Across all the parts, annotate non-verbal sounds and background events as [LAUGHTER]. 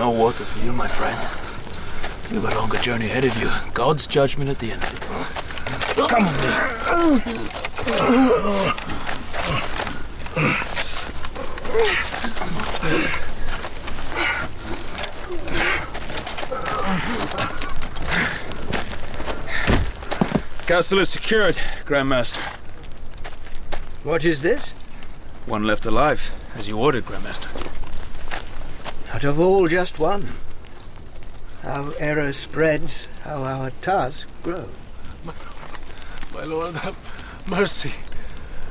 No water for you, my friend. You have a longer journey ahead of you. God's judgment at the end of it. Come with me. Castle is secured, Grandmaster. What is this? One left alive, as you ordered, Grandmaster. Out of all, just one. How error spreads, how our task grows. My, my lord, have mercy.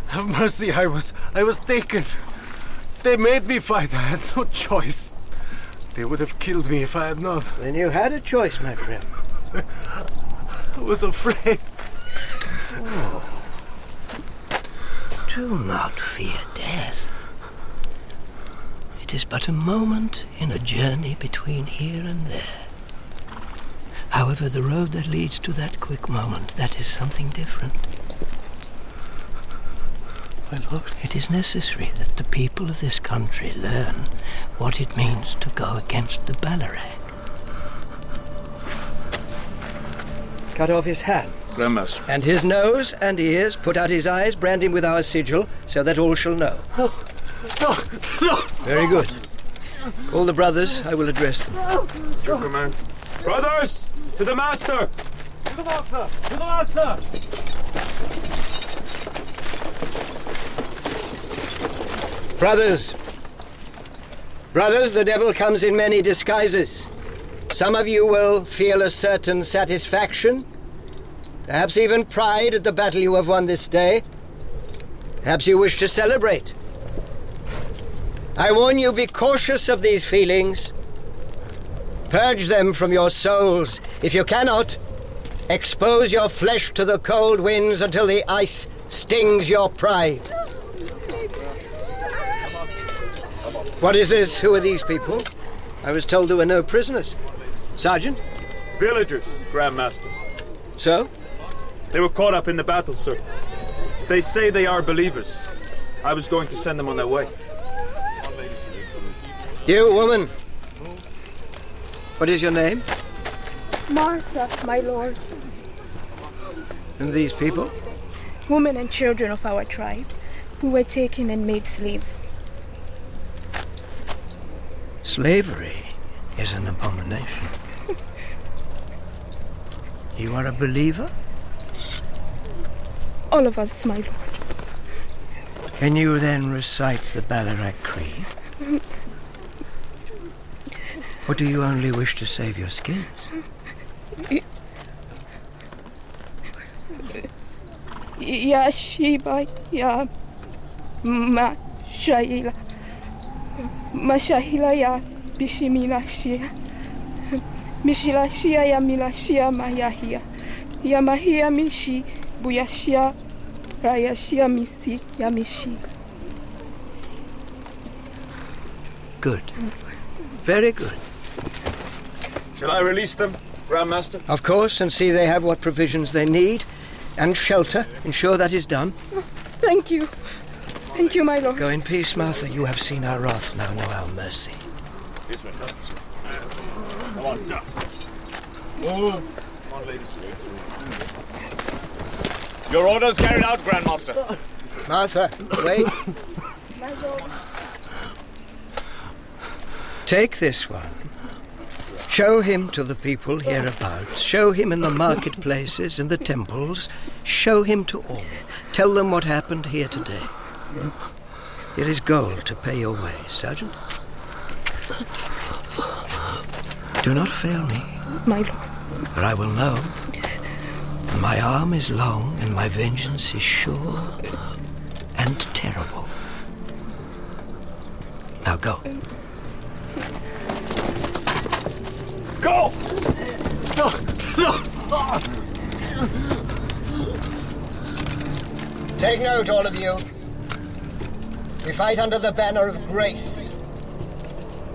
Have mercy. I was I was taken. They made me fight. I had no choice. They would have killed me if I had not. Then you had a choice, my friend. [LAUGHS] I was afraid. Oh. Do not fear death. It is but a moment in a journey between here and there. However, the road that leads to that quick moment, that is something different. My lord. It is necessary that the people of this country learn what it means to go against the Ballarak. Cut off his hand. Grandmaster. And his nose and ears, put out his eyes, brand him with our sigil, so that all shall know. No, no, no. Very good. All the brothers, I will address them. Your command. Brothers, to the master! To the master! To the master! Brothers, brothers, the devil comes in many disguises. Some of you will feel a certain satisfaction Perhaps even pride at the battle you have won this day. Perhaps you wish to celebrate. I warn you, be cautious of these feelings. Purge them from your souls. If you cannot, expose your flesh to the cold winds until the ice stings your pride. What is this? Who are these people? I was told there were no prisoners. Sergeant? Villagers, Grandmaster. So? They were caught up in the battle, sir. They say they are believers. I was going to send them on their way. You, woman. What is your name? Martha, my lord. And these people? Women and children of our tribe, who were taken and made slaves. Slavery is an abomination. [LAUGHS] you are a believer? All of us, my lord. Can you then recite the Ballarak Creed? Mm-hmm. Or do you only wish to save your skins? Yashiba, Ya Shiba, Ya Mashaila. Mashahila ya Bishimilashia. Mishilashia ya Milashia Mayahia. Ya Mahia Mishi Buyashia Rayashia Misi Yamishi. Good. Very good. Shall I release them, Grandmaster? Of course, and see they have what provisions they need and shelter. Ensure that is done. Oh, thank you. Thank you, my lord. Go in peace, Martha. You have seen our wrath, now know our mercy. This one does. Come on, Move. Come on, ladies. Your orders carried out, Grandmaster. Martha, wait. Take this one. Show him to the people hereabouts. Show him in the marketplaces, in the temples. Show him to all. Tell them what happened here today. There is gold to pay your way, Sergeant. Do not fail me. My lord. For I will know my arm is long and my vengeance is sure and terrible. Now go. Go! No! No! Take note, all of you. We fight under the banner of grace.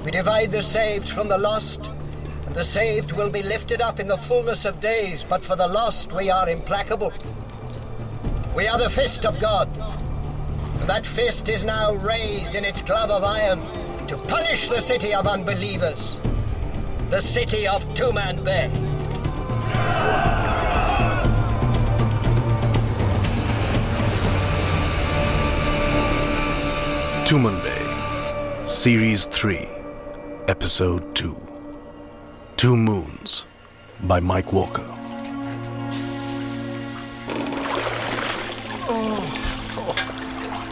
We divide the saved from the lost and the saved will be lifted up in the fullness of days, but for the lost we are implacable. We are the fist of God. And that fist is now raised in its club of iron to punish the city of unbelievers. The city of Tumanbay. Tuman Bay, Series 3, Episode 2 Two Moons by Mike Walker.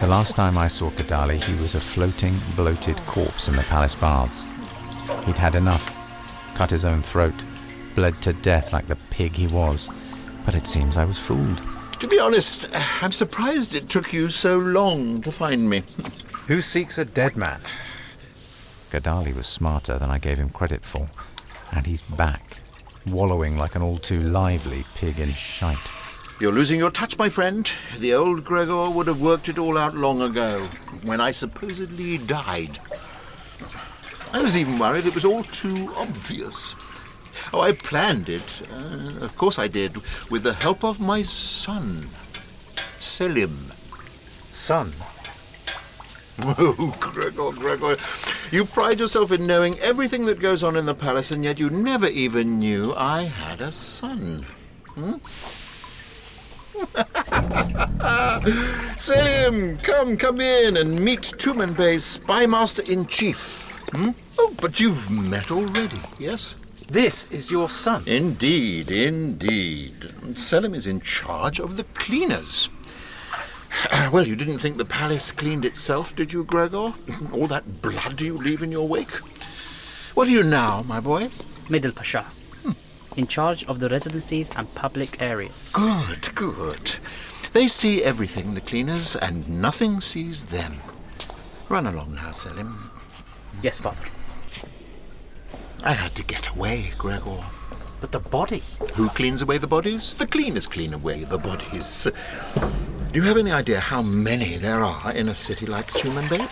The last time I saw Kadali, he was a floating, bloated corpse in the palace baths. He'd had enough, cut his own throat, bled to death like the pig he was. But it seems I was fooled. To be honest, I'm surprised it took you so long to find me. Who seeks a dead man? Kadali was smarter than I gave him credit for, and he's back, wallowing like an all too lively pig in shite. You're losing your touch, my friend. The old Gregor would have worked it all out long ago, when I supposedly died. I was even worried it was all too obvious. Oh, I planned it. Uh, of course I did, with the help of my son, Selim. Son? [LAUGHS] Oh, Gregor, Gregor, you pride yourself in knowing everything that goes on in the palace, and yet you never even knew I had a son. Hmm? [LAUGHS] Selim, come, come in and meet Bey's spy master in chief. Hmm? Oh, but you've met already, yes? This is your son. Indeed, indeed. Selim is in charge of the cleaners. [CLEARS THROAT] Well, you didn't think the palace cleaned itself, did you, Gregor? [LAUGHS] All that blood you leave in your wake? What are you now, my boy? Middle Pasha. In charge of the residencies and public areas. Good, good. They see everything, the cleaners, and nothing sees them. Run along now, Selim. Yes, Father. I had to get away, Gregor. But the body? Who cleans away the bodies? The cleaners clean away the bodies. Do you have any idea how many there are in a city like Tumanbay?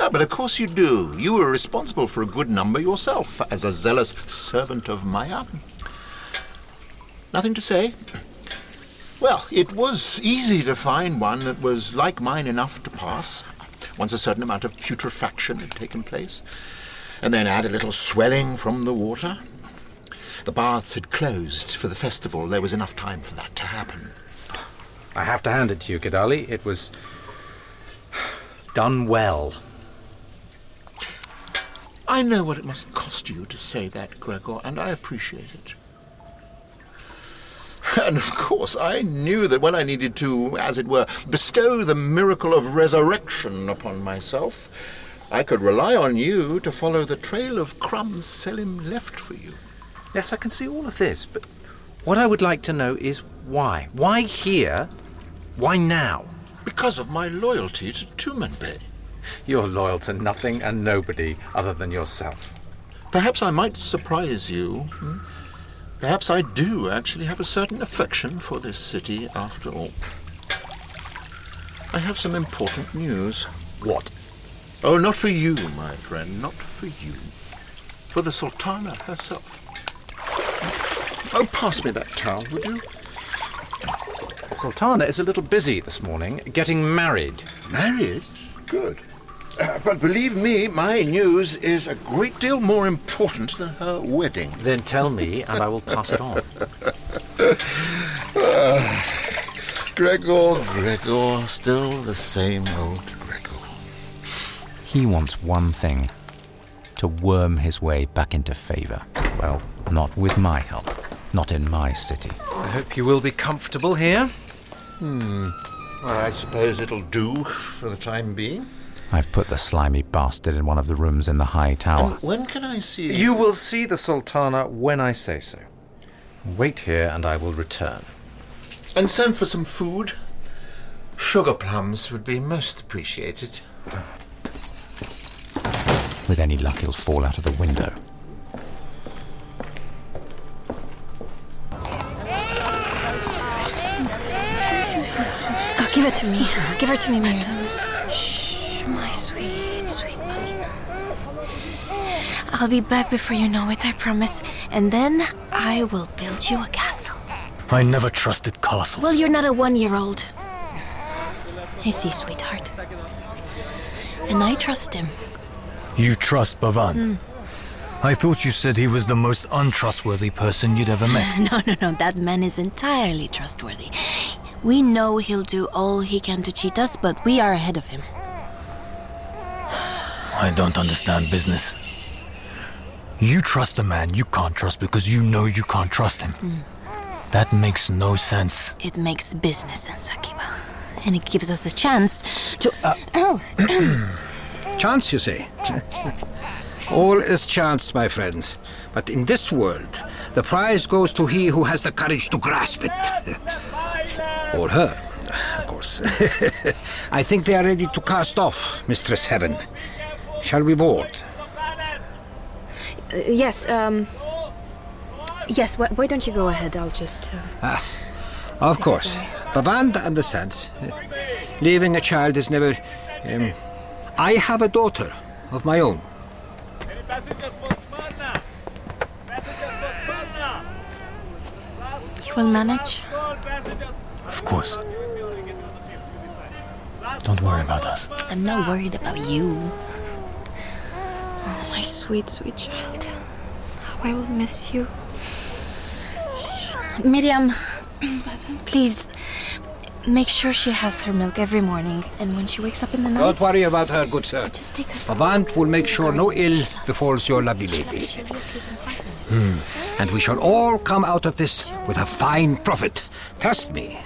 Ah, but of course you do. You were responsible for a good number yourself, as a zealous servant of Maya. Nothing to say? Well, it was easy to find one that was like mine enough to pass, once a certain amount of putrefaction had taken place, and then add a little swelling from the water. The baths had closed for the festival. There was enough time for that to happen. I have to hand it to you, Kadali. It was done well. I know what it must cost you to say that, Gregor, and I appreciate it. [LAUGHS] And of course, I knew that when I needed to, as it were, bestow the miracle of resurrection upon myself, I could rely on you to follow the trail of crumbs Selim left for you. Yes, I can see all of this, but what I would like to know is why? Why here? Why now? Because of my loyalty to Tumanbay. You're loyal to nothing and nobody other than yourself. Perhaps I might surprise you. hmm? Perhaps I do actually have a certain affection for this city after all. I have some important news. What? Oh, not for you, my friend, not for you. For the Sultana herself. Oh, pass me that towel, would you? The Sultana is a little busy this morning, getting married. Married? Good. Uh, but believe me, my news is a great deal more important than her wedding. Then tell me, and I will pass it on. Gregor, Gregor, still the same old Gregor. He wants one thing to worm his way back into favor. Well, not with my help, not in my city. I hope you will be comfortable here. Hmm. Well, I suppose it'll do for the time being. I've put the slimy bastard in one of the rooms in the high tower. And when can I see You will see the Sultana when I say so. Wait here and I will return. And send for some food. Sugar plums would be most appreciated. With any luck, he'll fall out of the window. Oh, give it to me. Give her to me, Miriam. My sweet, sweet Pamina. I'll be back before you know it, I promise. And then I will build you a castle. I never trusted castles. Well, you're not a one year old. I see, sweetheart. And I trust him. You trust Bavand. Hmm. I thought you said he was the most untrustworthy person you'd ever met. [LAUGHS] No, no, no. That man is entirely trustworthy. We know he'll do all he can to cheat us, but we are ahead of him. I don't understand business. You trust a man you can't trust because you know you can't trust him. Hmm. That makes no sense. It makes business sense, Akiba. And it gives us the chance to. Uh, [CLEARS THROAT] oh! [CLEARS THROAT] Chance, you say? [LAUGHS] All is chance, my friends. But in this world, the prize goes to he who has the courage to grasp it. [LAUGHS] or her, of course. [LAUGHS] I think they are ready to cast off, Mistress Heaven. Shall we board? Uh, yes, um. Yes, why, why don't you go ahead? I'll just. Uh, Ah, of course. Bavand understands. Leaving a child is never. Um, I have a daughter of my own. You will manage? Of course. Don't worry about us. I'm not worried about you. My sweet, sweet child. How I will miss you. Miriam, please make sure she has her milk every morning, and when she wakes up in the night. Don't worry about her, good sir. Just take her. Bavand will make sure no ill befalls your lovely lady. Hmm. And we shall all come out of this with a fine profit. Trust me.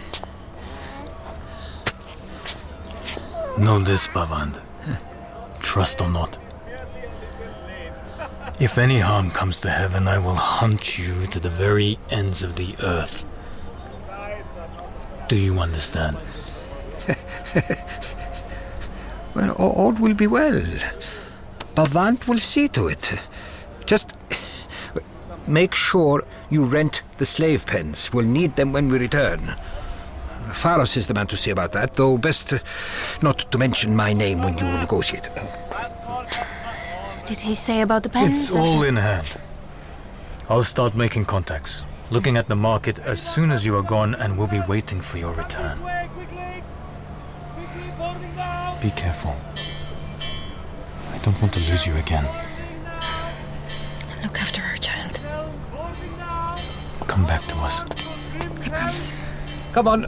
Know this, Bavand. Trust or not. If any harm comes to heaven, I will hunt you to the very ends of the earth. Do you understand? [LAUGHS] Well, all will be well. Bavand will see to it. Just make sure you rent the slave pens. We'll need them when we return. Faros is the man to see about that, though best not to mention my name when you negotiate. Did he say about the pens? It's all in hand. I'll start making contacts, looking at the market as soon as you are gone, and we'll be waiting for your return. Be careful. I don't want to lose you again. Look after her, child. Come back to us. I promise. Come on.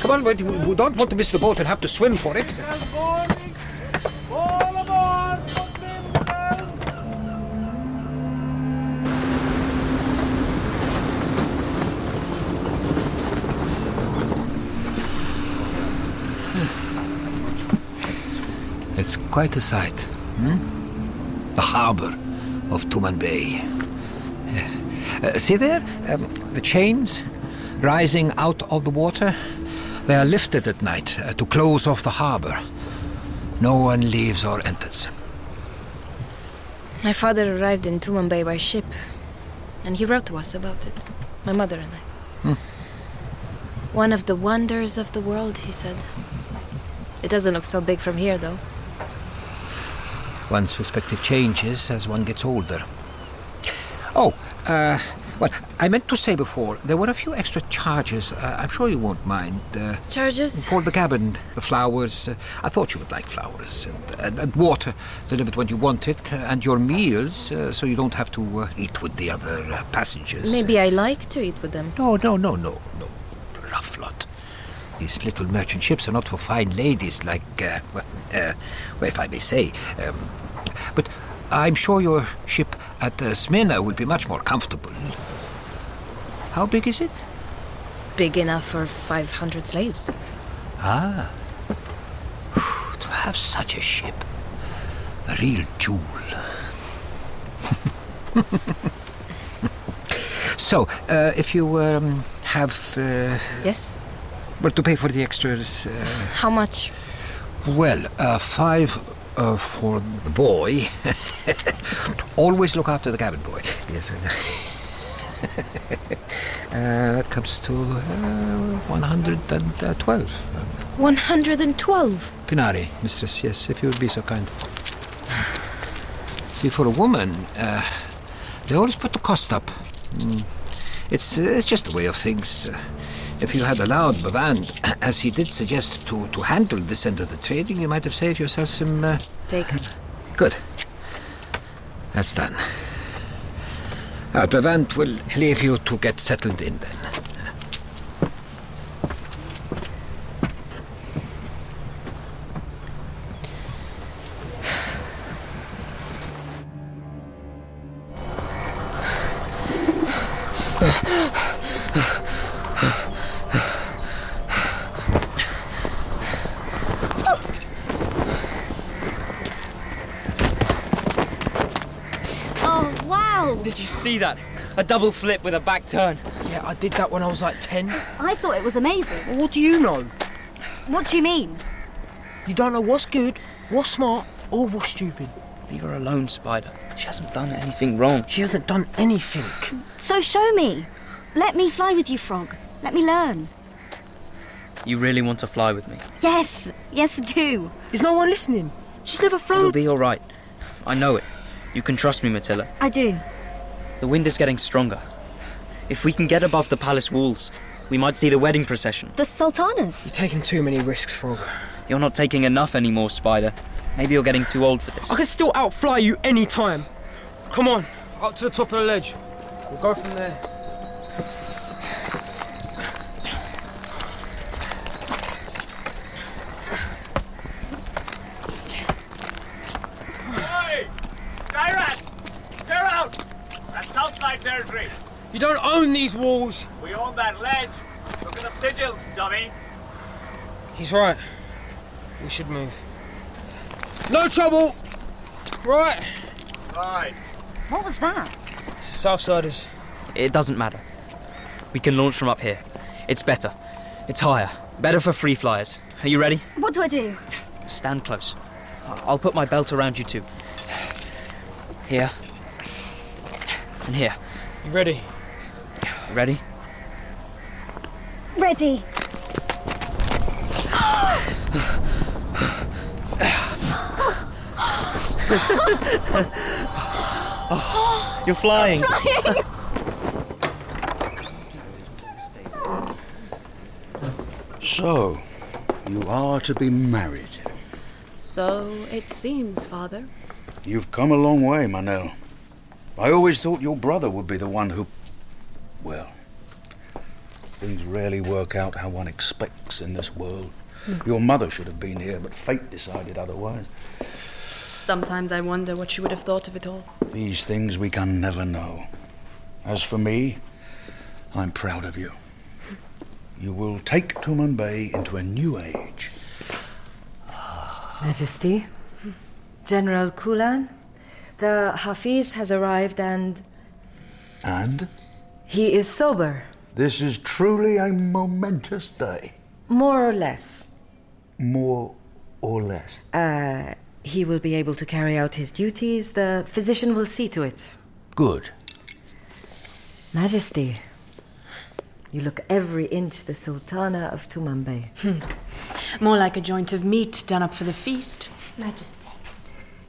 Come on, we, we don't want to miss the boat and have to swim for it. It's quite a sight. Hmm? The harbor of Tumanbay. Uh, see there? Um, the chains rising out of the water? They are lifted at night uh, to close off the harbor. No one leaves or enters. my father arrived in Tumanbay by ship, and he wrote to us about it. My mother and I. Hmm. One of the wonders of the world, he said. It doesn't look so big from here, though. One's perspective changes as one gets older. Oh, uh, well, I meant to say before, there were a few extra charges. Uh, I'm sure you won't mind. Uh, Charges? For the cabin, the flowers. Uh, I thought you would like flowers. And, and, and water delivered when you want it. Uh, and your meals, uh, so you don't have to uh, eat with the other uh, passengers. Maybe I like to eat with them. No, no, no, no, no. Rough lot. These little merchant ships are not for fine ladies like, uh, well, uh, well, if I may say. Um, but I'm sure your ship at uh, Smyrna will be much more comfortable. How big is it? Big enough for 500 slaves. Ah. to have such a ship. A real jewel. [LAUGHS] so, uh, if you um, have. Uh, Yes? Well, to pay for the extras. Uh, How much? well, uh, five uh, for the boy. [LAUGHS] Always look after the cabin boy. Yes. [LAUGHS] uh, that comes to uh, 112. 112. Pinari, mistress, yes, if you would be so kind. See, for a woman, uh, they always put the cost up. Mm. It's, uh, it's just a way of things. Uh, if you had allowed Bavand, [CLEARS THROAT] as he did suggest, to, to handle this end of the trading, you might have saved yourself some. Uh... Take. Good. That's done. Uh, Bavand will leave you to get settled in then. A double flip with a back turn. Yeah, I did that when I was like 10. I thought it was amazing. What do you know? What do you mean? You don't know what's good, what's smart, or what's stupid. Leave her alone, Spider. She hasn't done anything wrong. She hasn't done anything. So show me. Let me fly with you, Frog. Let me learn. You really want to fly with me? Yes, yes, I do. Is no one listening? She's never flown. It'll be all right. I know it. You can trust me, Matilda. I do. The wind is getting stronger. If we can get above the palace walls, we might see the wedding procession. The Sultanas. You're taking too many risks, Frog. You're not taking enough anymore, Spider. Maybe you're getting too old for this. I can still outfly you any time. Come on, up to the top of the ledge. We'll go from there. Hey! Tyrants! Clear out! That's outside territory. You don't own these walls. We own that ledge. Look at the sigils, dummy. He's right. We should move. No trouble. Right. Right. What was that? It's the Southsiders. It doesn't matter. We can launch from up here. It's better. It's higher. Better for free flyers. Are you ready? What do I do? Stand close. I- I'll put my belt around you too. Here. And here. You ready? Ready? Ready. oh, you're flying. Flying. So, you are to be married. So it seems, Father. You've come a long way, Manel. I always thought your brother would be the one who. Well, things rarely work out how one expects in this world. Your mother should have been here, but fate decided otherwise. Sometimes I wonder what she would have thought of it all. These things we can never know. As for me, I'm proud of you. You will take Tumanbay into a new age. Majesty, General Kulan, the Hafiz has arrived and And he is sober, this is truly a momentous day. more or less. More or less. Uh, he will be able to carry out his duties. The physician will see to it. Good. Majesty, you look every inch the Sultana of Tumanbay. More like a joint of meat done up for the feast. Majesty.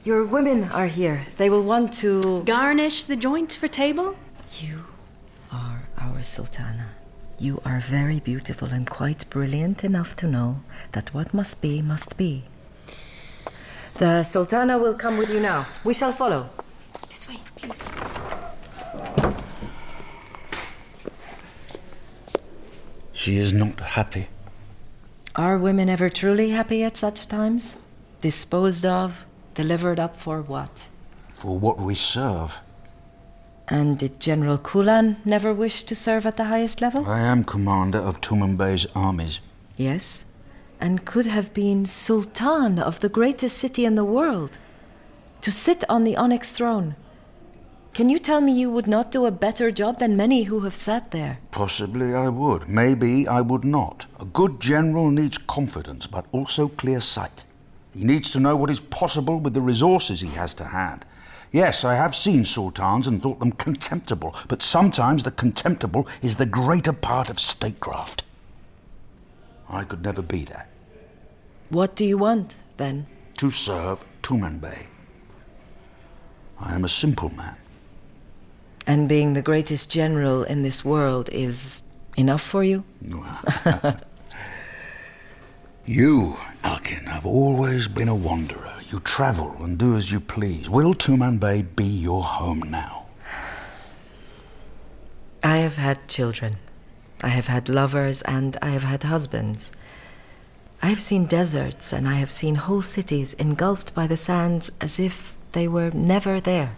Your women are here. They will want to. Garnish the joint for table? You are Sultana. You are very beautiful and quite brilliant enough to know that what must be, must be. The Sultana will come with you now. We shall follow. This way, please. She is not happy. Are women ever truly happy at such times? Disposed of, delivered up for what? For what we serve. And did General Kulan never wish to serve at the highest level? I am commander of Tumanbay's armies. Yes, and could have been Sultan of the greatest city in the world. To sit on the onyx throne. Can you tell me you would not do a better job than many who have sat there? Possibly I would. Maybe I would not. A good general needs confidence, but also clear sight. He needs to know what is possible with the resources he has to hand. Yes, I have seen sultans and thought them contemptible, but sometimes the contemptible is the greater part of statecraft. I could never be that. What do you want, then? To serve Tumanbay. I am a simple man. And being the greatest general in this world is enough for you? [LAUGHS] You, Alkin, have always been a wanderer. You travel and do as you please. Will Tumanbay be your home now? I have had children. I have had lovers and I have had husbands. I have seen deserts and I have seen whole cities engulfed by the sands as if they were never there.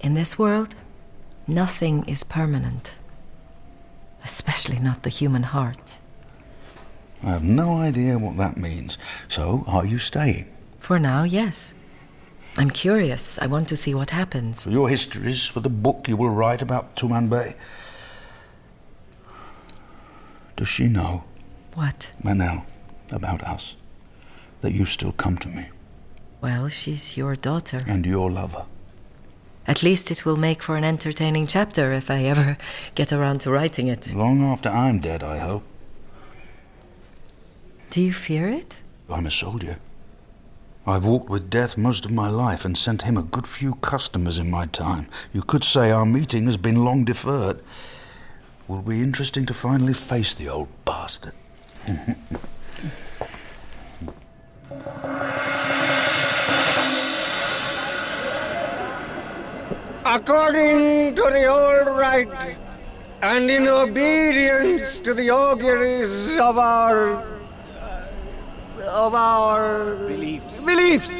In this world, nothing is permanent, especially not the human heart. I have no idea what that means. So, are you staying? For now, yes. I'm curious. I want to see what happens. For your histories, for the book you will write about Tumanbay? Does she know? What? Manel, about us. That you still come to me. Well, she's your daughter. And your lover. At least it will make for an entertaining chapter if I ever get around to writing it. Long after I'm dead, I hope. Do you fear it? I'm a soldier. I've walked with death most of my life and sent him a good few customers in my time. You could say our meeting has been long deferred. Will be interesting to finally face the old bastard. [LAUGHS] According to the old rite, and in obedience to the auguries of our. Of our. beliefs. beliefs,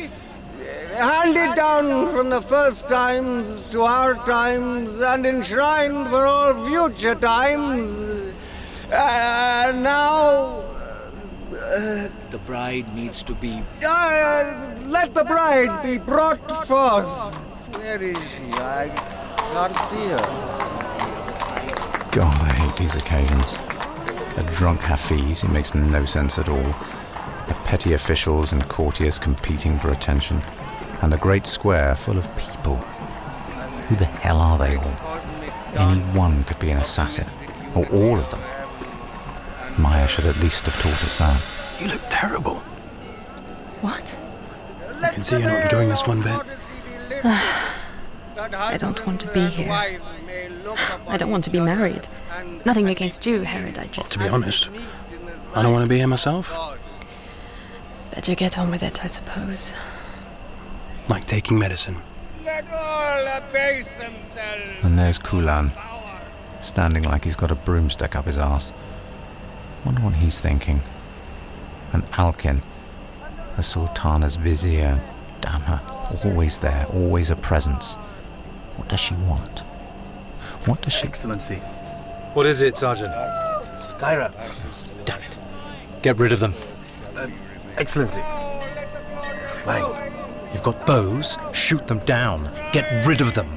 handed down from the first times to our times and enshrined for all future times, uh, now. Uh, The bride needs to be. uh, let the bride be brought forth. Where is she? I can't see her. God, I hate these occasions. A drunk Hafiz who makes no sense at all. The petty officials and courtiers competing for attention. And the great square full of people. Who the hell are they all? Any one could be an assassin. Or all of them. Maya should at least have taught us that. You look terrible. What? I can see you're not enjoying this one bit. [SIGHS] I don't want to be here. I don't want to be married. Nothing against you, Herod. I just. To be honest, I don't want to be here myself. Better get on with it, I suppose. Like taking medicine. Let all abase themselves. And there's Kulan, standing like he's got a broomstick up his arse. Wonder what he's thinking. And Alkin, the Sultana's vizier. Damn her. Always there, always a presence. What does she want? What does she. Excellency. What is it, Sergeant? Skyrats. Damn it. Get rid of them. Uh, Excellency. Flang. You've got bows. Shoot them down. Get rid of them.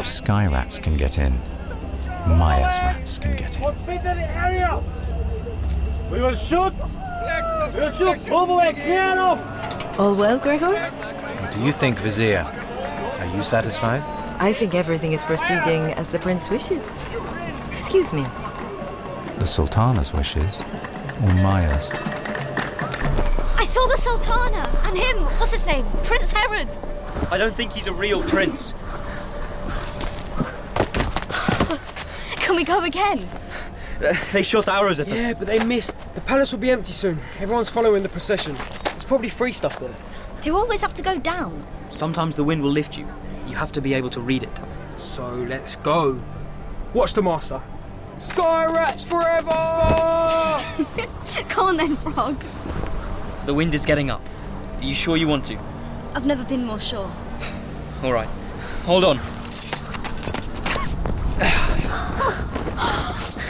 If sky rats can get in, Maya's rats can get in. We will shoot! We will shoot! Move away! Clear off! All well, Gregor? What do you think, Vizier? Are you satisfied? I think everything is proceeding as the prince wishes. Excuse me. The Sultana's wishes, or Maya's? I saw the Sultana and him. What's his name? Prince Herod. I don't think he's a real prince. [LAUGHS] Can we go again? Uh, they shot arrows at us. Yeah, but they missed. The palace will be empty soon. Everyone's following the procession. There's probably free stuff there. Do you always have to go down? Sometimes the wind will lift you. You have to be able to read it. So let's go. Watch the master. Sky rats forever! Go on then, Frog. The wind is getting up. Are you sure you want to? I've never been more sure. All right. Hold on.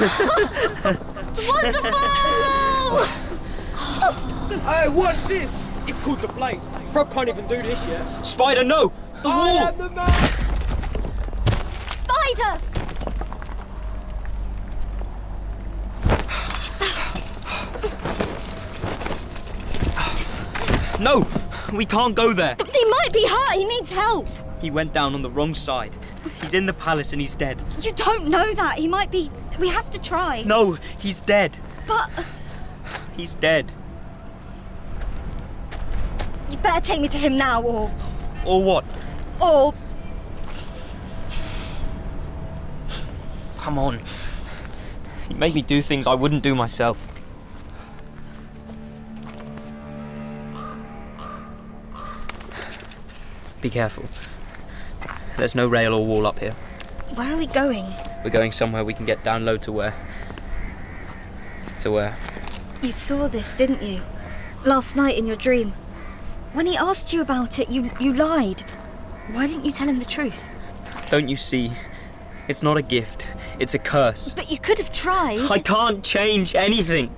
It's wonderful! hey, what's this? It's called the blade. Frog can't even do this yet. Spider, no! The I wall! am the man! Spider! No! We can't go there! He might be hurt. He needs help. He went down on the wrong side. He's in the palace and he's dead. You don't know that. He might be. We have to try. No, he's dead. But He's dead. you better take me to him now, or Or what? or Come on. You make me do things I wouldn't do myself. Be careful. There's no rail or wall up here. Where are we going? We're going somewhere we can get down low to where. to where. You saw this, didn't you? Last night in your dream. When he asked you about it, you, you lied. Why didn't you tell him the truth? Don't you see? It's not a gift, it's a curse. But you could have tried. I can't change anything.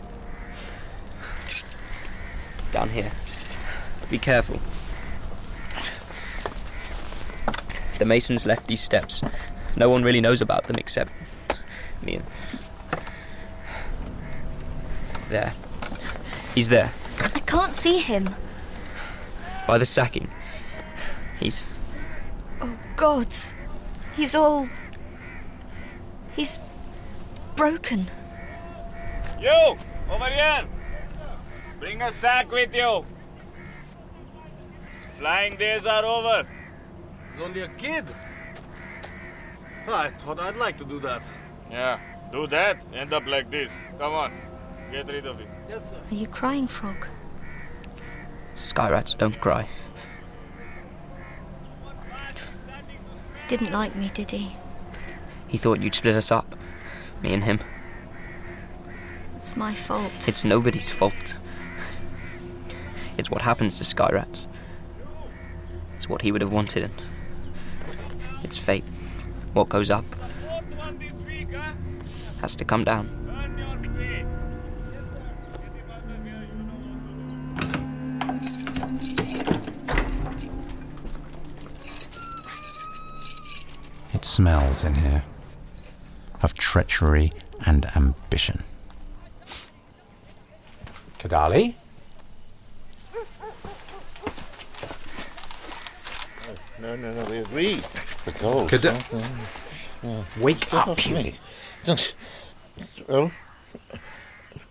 Down here. Be careful. The masons left these steps. No one really knows about them except me and. There. He's there, I can't see him. by the sacking. He's. Oh, gods. He's all. He's broken. You! Over here! Bring a sack with you! Flying days are over. He's only a kid. I thought I'd like to do that. Yeah, do that, end up like this. Come on, get rid of it. Yes, sir. Are you crying, Frog? Skyrats don't cry. Didn't like me, did he? He thought you'd split us up. Me and him. It's my fault. It's nobody's fault. It's what happens to Skyrats. It's what he would have wanted. It's fate. What goes up has to come down. It smells in here of treachery and ambition. Kadali? No, no, no, we agree. The gold. Could- oh. Wake Get up, off you- me. Well,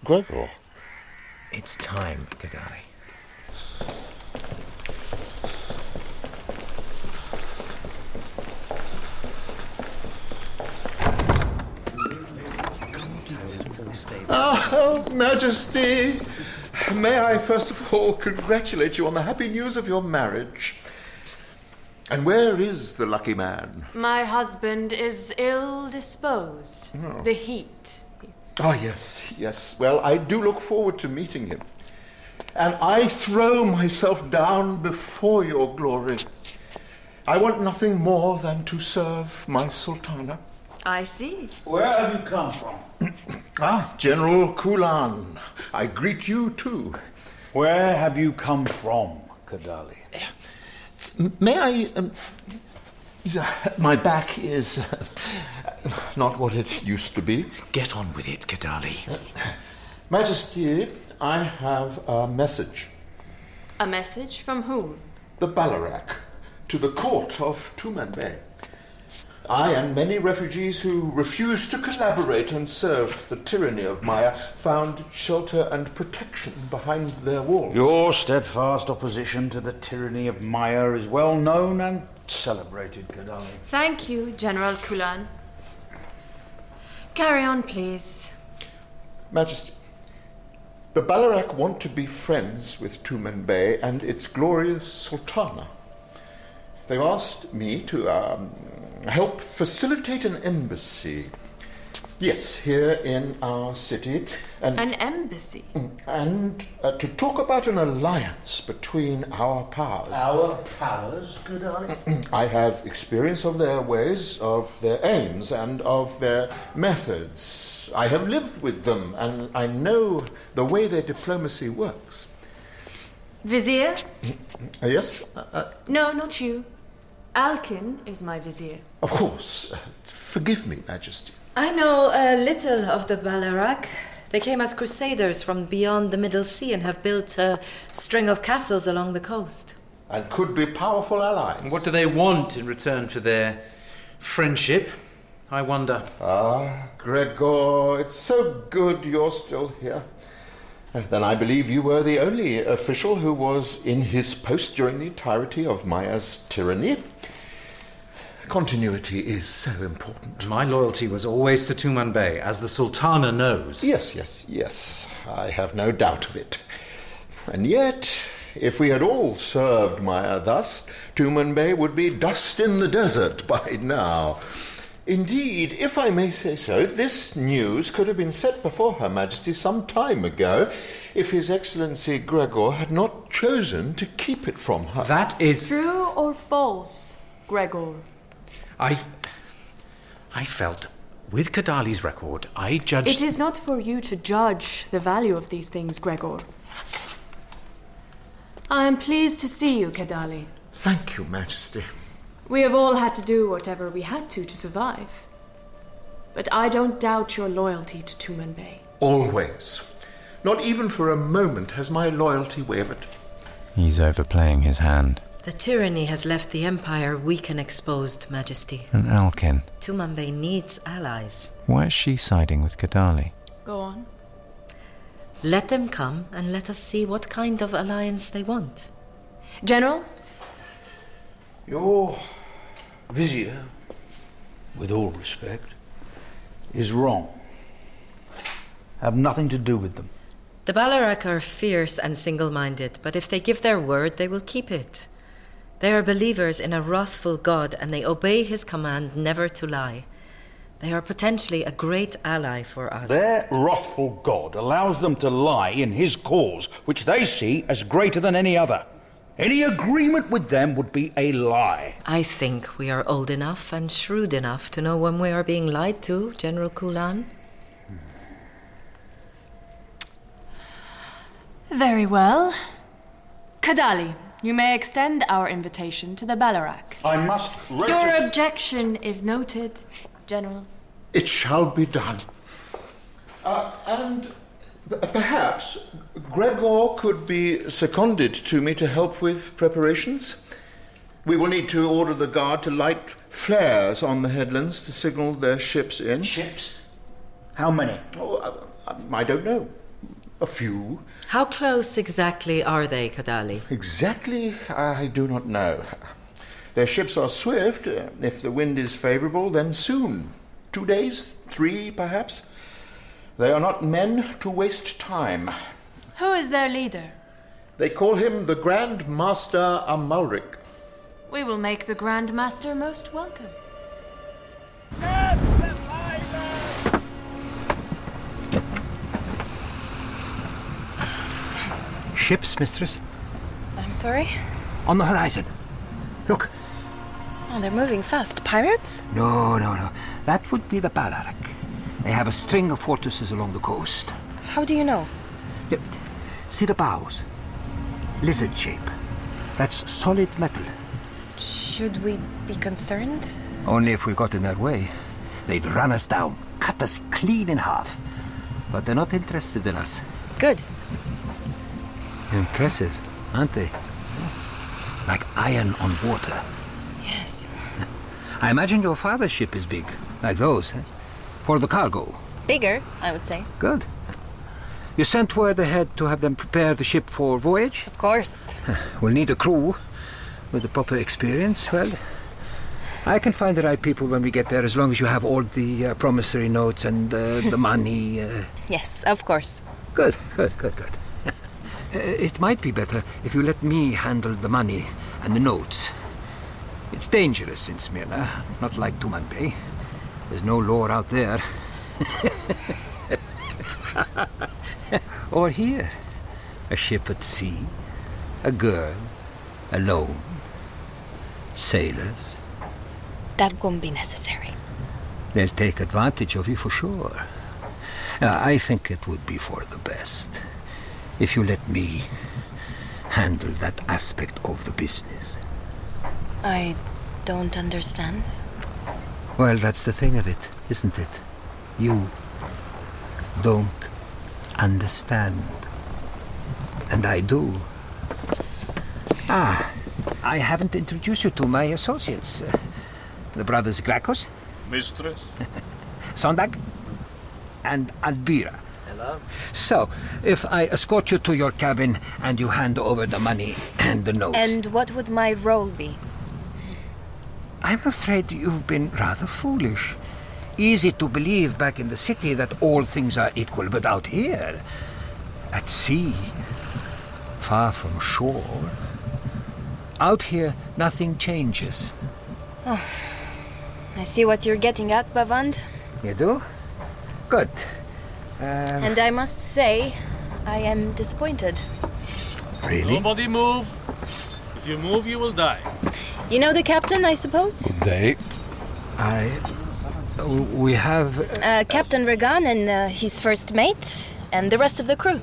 Gregor. It's time, Kadali. Oh, Majesty! May I first of all congratulate you on the happy news of your marriage. And where is the lucky man? My husband is ill disposed. Oh. The heat. Ah, yes, yes. Well, I do look forward to meeting him. And I throw myself down before your glory. I want nothing more than to serve my sultana. I see. Where have you come from? [CLEARS THROAT] Ah, General Kulan, I greet you too. Where have you come from, Kadali? May I. Um, my back is uh, not what it used to be. Get on with it, Kadali. Majesty, I have a message. A message from whom? The Balarak to the court of Tumanbay. I and many refugees who refused to collaborate and serve the tyranny of Maya found shelter and protection behind their walls. Your steadfast opposition to the tyranny of Maya is well known and celebrated, Kadali. Thank you, General Kulan. Carry on, please. Majesty, the Balarak want to be friends with Tumanbay and its glorious Sultana. They've asked me to um, help facilitate an embassy. Yes, here in our city. And, An embassy. and uh, to talk about an alliance between our powers. Our powers, Kadali? I have experience of their ways, of their aims, and of their methods. I have lived with them, and I know the way their diplomacy works. Vizier? Yes? Uh, uh, No, not you. Alkin is my vizier. of course. Uh, forgive me, Majesty. I know a little of the Balarak. They came as crusaders from beyond the Middle Sea and have built a string of castles along the coast. And could be powerful allies. And what do they want in return for their friendship? I wonder. Ah, Gregor, it's so good you're still here. Then I believe you were the only official who was in his post during the entirety of Maya's tyranny. Continuity is so important. My loyalty was always to Tumanbay, as the Sultana knows. Yes, yes, yes. I have no doubt of it. And yet, If we had all served Maya thus, Tumanbay would be dust in the desert by now. Indeed, if I may say so, this news could have been set before Her Majesty some time ago if His Excellency Gregor had not chosen to keep it from her. That is. True or false, Gregor? I. I felt. With Kadali's record, I judged. It is not for you to judge the value of these things, Gregor. I am pleased to see you, Kadali. Thank you, Majesty. We have all had to do whatever we had to to survive. But I don't doubt your loyalty to Tumanbay. Always. Not even for a moment has my loyalty wavered. He's overplaying his hand. The tyranny has left the Empire weak and exposed, Majesty. And Alkin, Tumanbay needs allies. why is she siding with Kadali? Go on. Let them come and let us see what kind of alliance they want. General? Your vizier, with all respect, is wrong. Have nothing to do with them. The Balarak are fierce and single minded, but if they give their word, they will keep it. They are believers in a wrathful God and they obey his command never to lie. They are potentially a great ally for us. Their wrathful God allows them to lie in his cause, which they see as greater than any other. Any agreement with them would be a lie. I think we are old enough and shrewd enough to know when we are being lied to, General Kulan. Very well. Kadali, you may extend our invitation to the Balarak. I must Your objection is noted, General. It shall be done. Uh, and p- perhaps Gregor could be seconded to me to help with preparations. We will need to order the guard to light flares on the headlands to signal their ships in. Ships? How many? Oh, I, I don't know. A few. How close exactly are they, Kadali? Exactly, I do not know. Their ships are swift. If the wind is favorable, then soon. Two days, three perhaps. They are not men to waste time. Who is their leader? They call him the Grand Master Amalric. We will make the Grand Master most welcome. Ships, mistress? I'm sorry? On the horizon. Look. Oh, they're moving fast. Pirates? No, no, no. That would be the Balarak. They have a string of fortresses along the coast. How do you know? Yep. See the bows? Lizard shape. That's solid metal. Should we be concerned? Only if we got in their way. They'd run us down, cut us clean in half. But they're not interested in us. Good. Impressive, aren't they? Like iron on water. Yes. I imagine your father's ship is big, like those, eh? For the cargo. Bigger, I would say. Good. You sent word ahead to have them prepare the ship for voyage? Of course. We'll need a crew with the proper experience. Well, I can find the right people when we get there as long as you have all the uh, promissory notes and uh, the [LAUGHS] money. Uh... Yes, of course. Good, good, good, good. Uh, it might be better if you let me handle the money and the notes. It's dangerous in Smyrna, not like Tumanbay. There's no law out there. or here. A ship at sea, a girl, alone, sailors. That won't be necessary. They'll take advantage of you for sure. Uh, I think it would be for the best if you let me handle that aspect of the business. I don't understand. Well, that's the thing of it, isn't it? You don't understand. And I do. Ah, I haven't introduced you to my associates. Uh, the brothers Glakos, Mistress? [LAUGHS] Sondag, and Albira. Hello. So, if I escort you to your cabin and you hand over the money and the notes. And what would my role be? I'm afraid you've been rather foolish. Easy to believe back in the city that all things are equal, but out here, at sea, far from shore. Out here, nothing changes. Oh, [SIGHS] I see what you're getting at, Bavand. You do? Good. Um, And I must say, I am disappointed. Really? Nobody move. If you move, you will die. You know the captain, I suppose? They. I. We have. Uh, captain Regan and uh, his first mate, and the rest of the crew.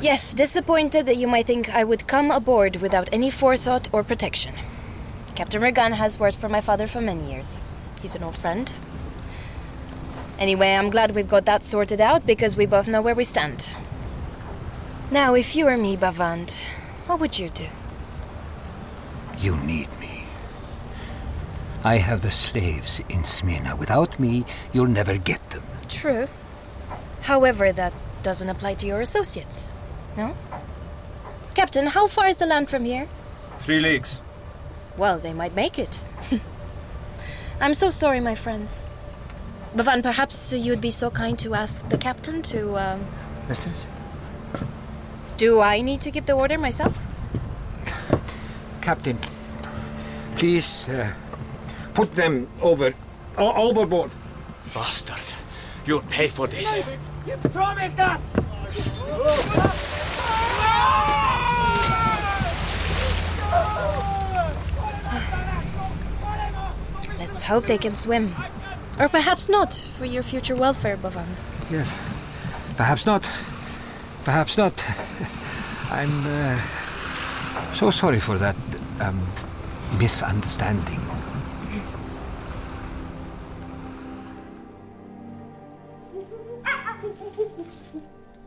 Yes, disappointed that you might think I would come aboard without any forethought or protection. Captain Regan has worked for my father for many years. He's an old friend. Anyway, I'm glad we've got that sorted out because we both know where we stand. Now, if you were me, Bavand, what would you do? You need me. I have the slaves in Smyrna. Without me, you'll never get them. True. However, that doesn't apply to your associates. No? Captain, how far is the land from here? Three leagues. Well, they might make it. [LAUGHS] I'm so sorry, my friends. Bavand, perhaps you'd be so kind to ask the captain to. Um, Mistress? do I need to give the order myself? Captain, please uh, put them over. O- overboard. Bastard. You'll pay for this. You promised us! Let's hope they can swim. Or perhaps not, for your future welfare, Bavand. Yes. Perhaps not. Perhaps not. [LAUGHS] I'm uh, so sorry for that um, misunderstanding.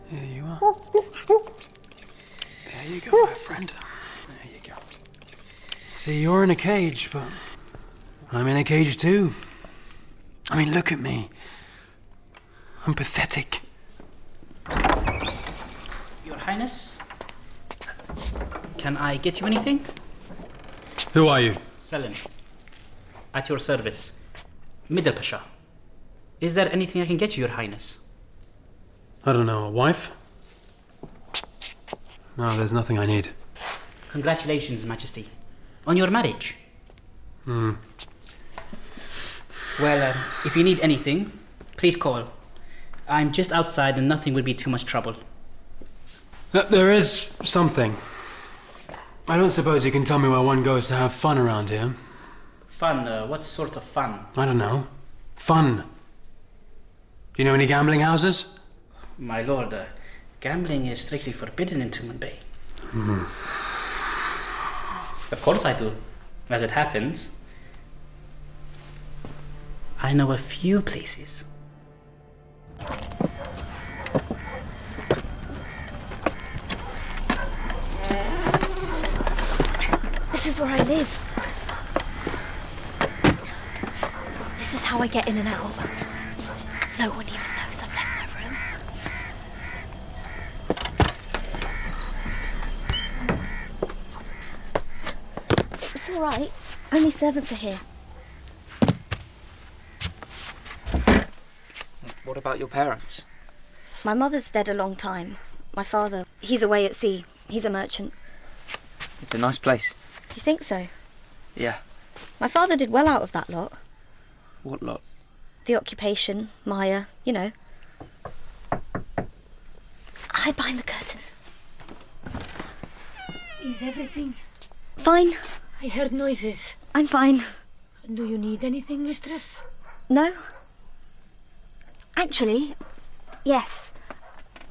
Here you are. There you go, my friend. There you go. See, you're in a cage, but I'm in a cage too. I mean, look at me. I'm pathetic. Your Highness, can I get you anything? Who are you? Selim, at your service. Middle Pasha. Is there anything I can get you, Your Highness? I don't know, a wife? No, there's nothing I need. Congratulations, Majesty, on your marriage. Hmm. Well, uh, if you need anything, please call. I'm just outside and nothing would be too much trouble. Uh, There is something. I don't suppose you can tell me where one goes to have fun around here. Fun, uh, what sort of fun? I don't know. Fun. Do you know any gambling houses? My lord, uh, gambling is strictly forbidden in Tumanbay. Hmm. Of course I do. As it happens, I know a few places. Is where I live. This is how I get in and out. No one even knows I've left my room. It's all right. Only servants are here. What about your parents? My mother's dead a long time. My father, he's away at sea. He's a merchant. It's a nice place. You think so? Yeah. My father did well out of that lot. What lot? The occupation, Maya, you know. Hide behind the curtain. Is everything? Fine. I heard noises. I'm fine. Do you need anything, mistress? No? Actually, yes.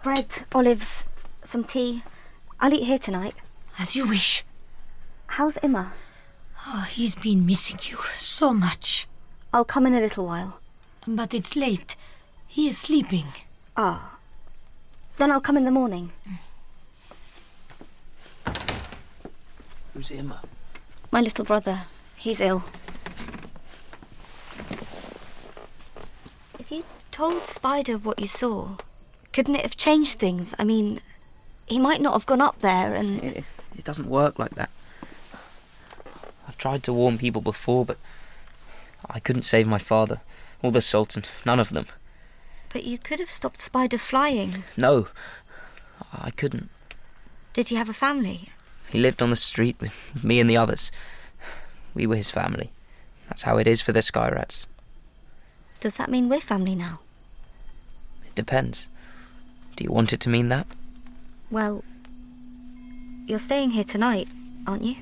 Bread, olives, some tea. I'll eat here tonight. As you wish. How's Emma? Oh, he's been missing you so much. I'll come in a little while. But it's late. He is sleeping. Ah. Then I'll come in the morning. Who's Emma? My little brother. He's ill. If you told Spider what you saw, couldn't it have changed things? I mean, he might not have gone up there and. It, it doesn't work like that. Tried to warn people before, but I couldn't save my father or the Sultan. None of them. But you could have stopped Spider flying. No, I couldn't. Did he have a family? He lived on the street with me and the others. We were his family. That's how it is for the Sky Rats. Does that mean we're family now? It depends. Do you want it to mean that? Well, you're staying here tonight, aren't you?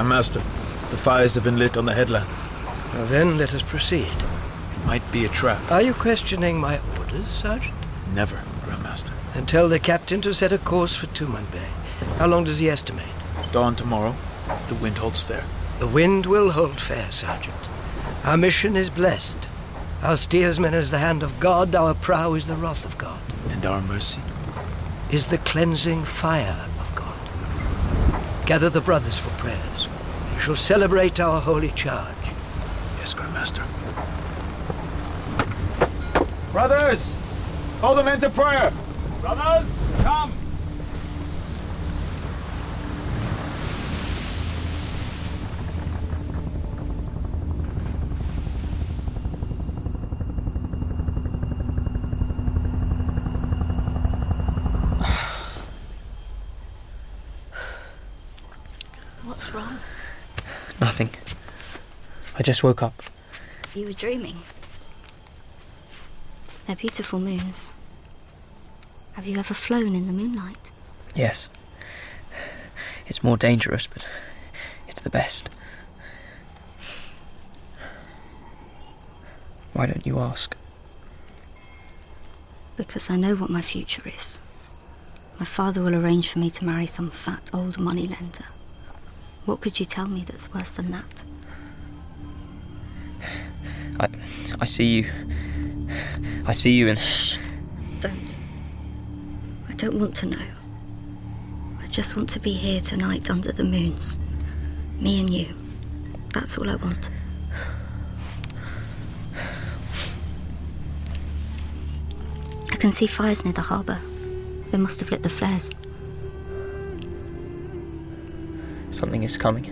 Grandmaster, the fires have been lit on the headland. Now then, let us proceed. It might be a trap. Are you questioning my orders, Sergeant? Never, Grandmaster. Then tell the captain to set a course for Tumanbay. How long does he estimate? Dawn tomorrow, if the wind holds fair. The wind will hold fair, Sergeant. Our mission is blessed. Our steersman is the hand of God, our prow is the wrath of God. And our mercy? Is the cleansing fire of God. Gather the brothers for prayers. We shall celebrate our holy charge. Yes, Grandmaster. Brothers! Call the men to prayer! Brothers, come! Just woke up. You were dreaming. They're beautiful moons. Have you ever flown in the moonlight? Yes. It's more dangerous, but it's the best. Why don't you ask? Because I know what my future is. My father will arrange for me to marry some fat old moneylender. What could you tell me that's worse than that? I, I see you. I see you in. Don't. I don't want to know. I just want to be here tonight under the moons. Me and you. That's all I want. I can see fires near the harbour. They must have lit the flares. Something is coming.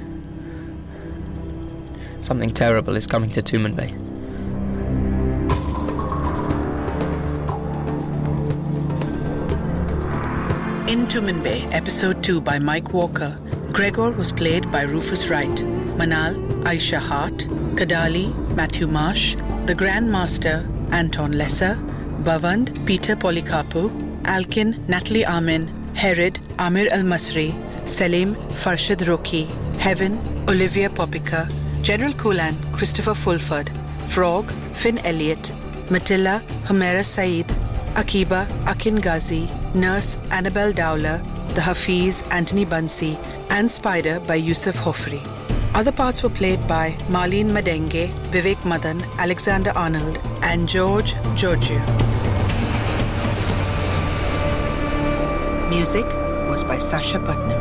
Something terrible is coming to Tumanbay. In Tumanbay, Episode 2 by Mike Walker, Gregor was played by Rufus Wright, Manal, Aiysha Hart, Kadali, Matthew Marsh, The Grand Master, Anton Lesser, Bavand, Peter Polycarpou, Alkin, Natalie Amin, Herod, Amir El-Masry, Selim, Farshid Rokey, Heaven, Olivia Popica, General Kulan, Christopher Fulford, Frog, Finn Elliott, Matilla, Humera Syed, Akiba, Akin Gazi, Nurse Annabel Dowler, The Hafiz, Anthony Bunsee, and Spider by Yusuf Hofri. Other parts were played by Marlene Madenge, Vivek Madan, Alexander Arnold, and George Georgiou. Music was by Sacha Putnam.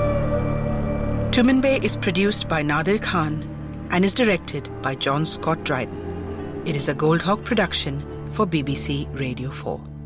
Tumanbay is produced by Nadir Khan and is directed by John Scott Dryden. It is a Goldhawk production for BBC Radio 4.